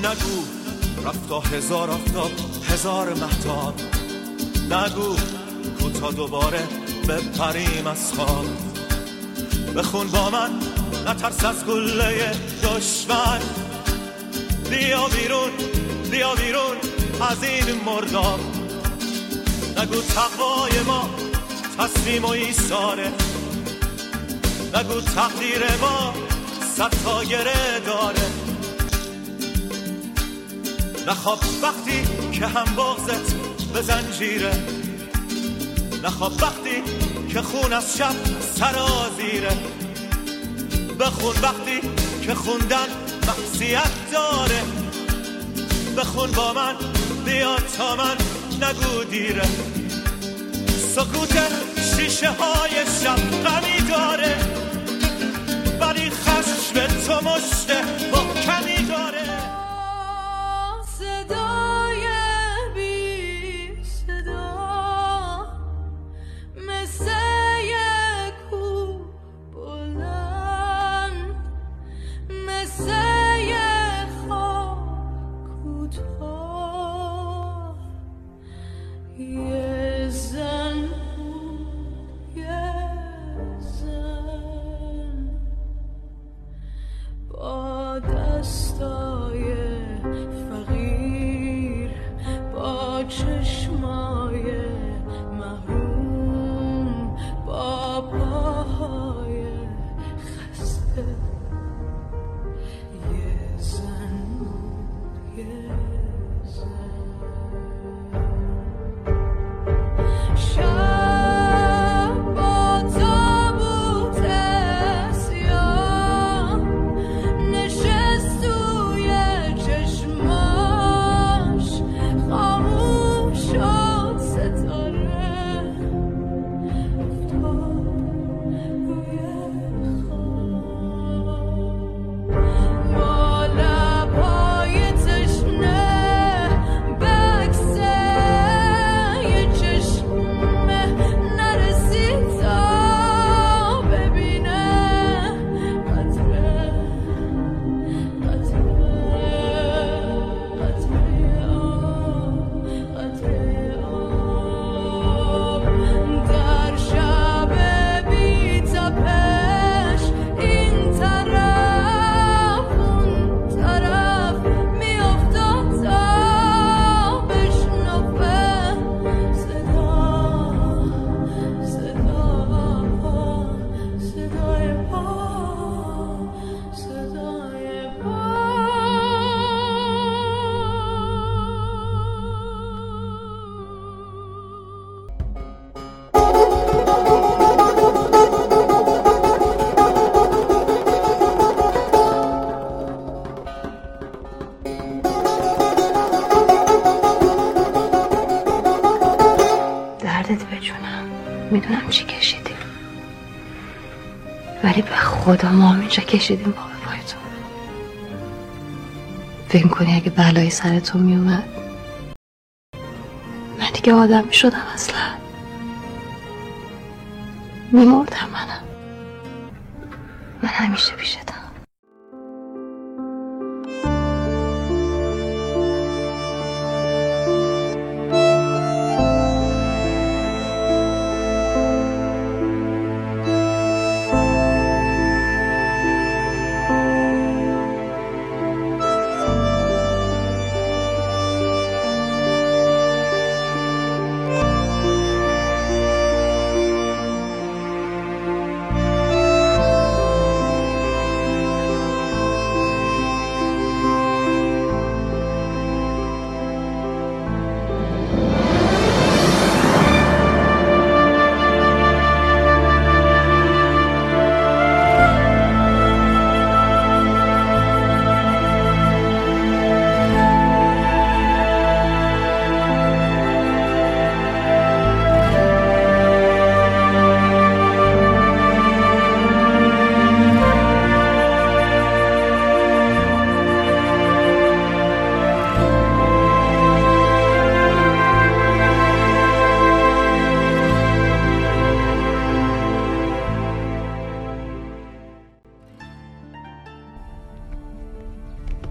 نگو. رفتا هزار آفتاب هزار محتاب نگو کوتا دوباره بپریم از خواب. بخون با من نترس از گله دشمن. بیا بیرون بیا بیرون از این مرداب. نگو تقوای ما تسلیم و ایساره نگو تقدیر ما ستایره داره. نخواب وقتی که هم بغزت به زنجیره. نخواب وقتی که خون از شب سرازیره بخون وقتی که خوندن مقصیت داره. بخون با من بیا تا من نگو دیره. سکوت شیشه های شب غمی داره. ولی خشم تو مشته با کمی داره خدا ما اینجا کشیدیم پا به پای تو فکر کنی اگه بلایی سر تو میومد من دیگه آدم می‌شدم اصلا. میمردم منم. من همیشه پیشتم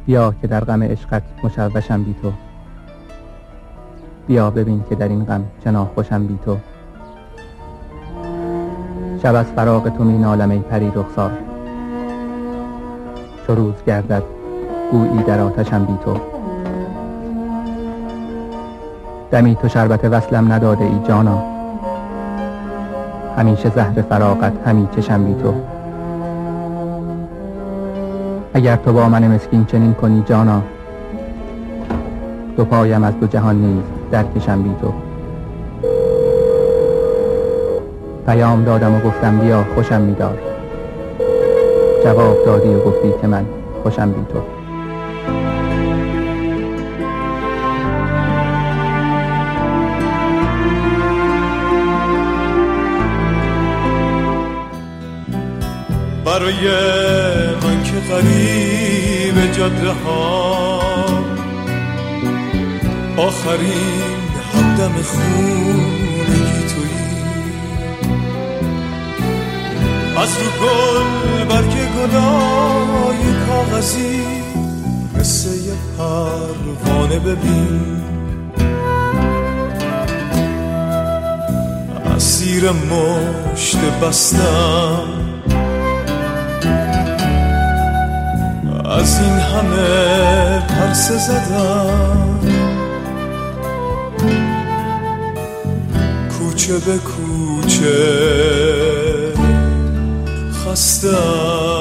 بیا که در غم عشقت مشوشم بی تو. بیا ببین که در این غم چه خوشم بی تو. شب از فراق تو می نالم ای پری رخسار. چو روز گردد گویی در آتشم بی تو. دمی تو شربت وصلم نداده ای جانا. همیشه زهر فراقت همی چشم بی تو. اگر تو با من مسکین چنین کنی جانا دو پایم از دو جهان نیز در کشم بی تو. پیام دادم و گفتم بیا خوشم میدار. جواب دادی و گفتی که من خوشم بی تو. برای که قریب جاده ها آخرین همدم خونگی تویی. از رو گل برگ گلای کاغذی مثل یه پروانه ببین. اسیر مشت بستم از این همه پرسه زدم. کوچه به کوچه خستم.